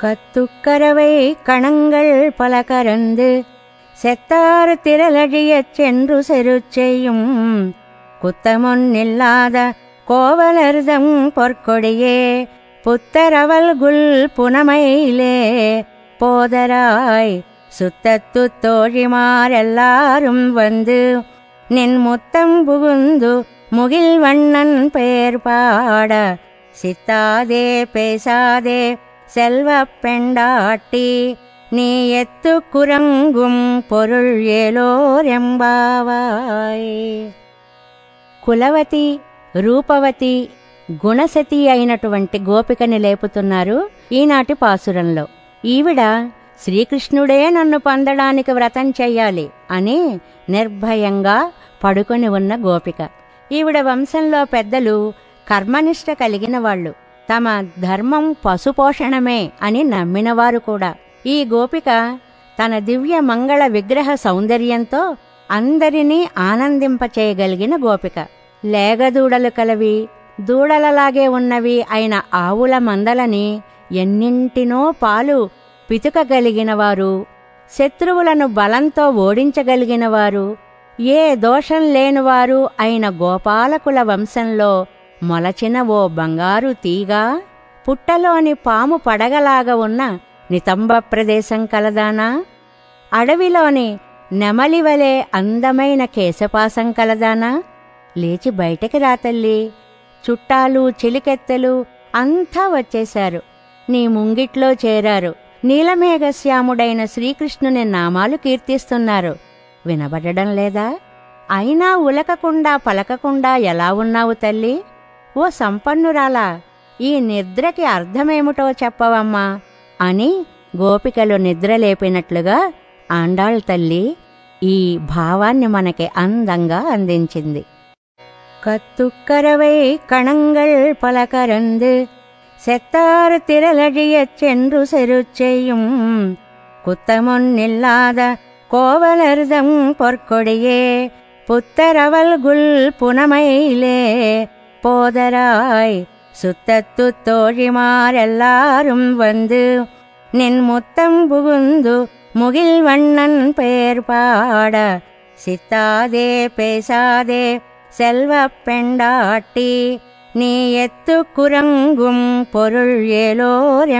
கத்துக்கரவை கணங்கள் பல கரந்து செத்தார் திரளழியச் சென்று செருச்செய்யும் குத்தமொன்னில்லாத கோவலர்தம் பொற்கொடியே புத்தரவல்குல் புனமையிலே போதராய் சுத்தத்து தோழிமாரெல்லாரும் வந்து நின் முத்தம் புகுந்து முகில் வண்ணன் பெயர் பாட சித்தாதே பேசாதே செல்வப் பெண்டாட்டி நீ எத்து குரங்கும் பொருள் ఏలోరెంబావాయ్ కులవతి రూపవతి గుణసతి అయినటువంటి గోపికని లేపుతున్నారు ఈనాటి పాసురంలో ఈవిడ శ్రీకృష్ణుడే నన్ను పొందడానికి వ్రతం చెయ్యాలి అని నిర్భయంగా పడుకొని ఉన్న గోపిక ఈవిడ వంశంలో పెద్దలు కర్మనిష్ట కలిగిన వాళ్ళు తమ ధర్మం పశుపోషణమే అని నమ్మినవారు కూడా. ఈ గోపిక తన దివ్య మంగళ విగ్రహ సౌందర్యంతో అందరినీ ఆనందింపచేయగలిగిన గోపిక. లేగదూడలు కలవి దూడలలాగే ఉన్నవి అయిన ఆవుల మందలని ఎన్నింటినో పాలు పితుకగలిగినవారు శత్రువులను బలంతో ఓడించగలిగినవారు ఏ దోషం లేనివారు అయిన గోపాలకుల వంశంలో మొలచిన ఓ బంగారు తీగ పుట్టలోని పాము పడగలాగా ఉన్న నితంబ ప్రదేశం కలదానా? అడవిలోని నెమలివలే అందమైన కేశపాసం కలదానా? లేచి బయటకి రాతల్లి చుట్టాలు చిలికెత్తెలు అంతా వచ్చేశారు. నీ ముంగిట్లో చేరారు. నీలమేఘశ్యాముడైన శ్రీకృష్ణుని నామాలు కీర్తిస్తున్నారు. వినబడడం లేదా? అయినా ఉలకకుండా పలకకుండా ఎలా ఉన్నావు తల్లి? ఓ సంపన్నురాలా ఈ నిద్రకి అర్థమేమిటో చెప్పవమ్మా అని గోపికలు నిద్రలేపినట్లుగా ఆండాళ్ తల్లి ఈ భావాన్ని మనకి అందంగా అందించింది கத்துக்கரவை கணங்கள் பல கரந்து செத்தார் திரளழியச் சென்று செருச்செய்யும் குத்தமொன்னில்லாத கோவலர்தம் பொற்கொடியே புத்தரவல்குல் புனமையிலே சகோதராய் சுத்தத்து தோழிமாரெல்லாரும் வந்து நின் முத்தம் புகுந்து முகில் வண்ணன் பெயர் பாட சித்தாதே பேசாதே செல்வ பெண்டாட்டி நீ எத்து குரங்கும் பொருள் ஏலோரெம்பாவாய்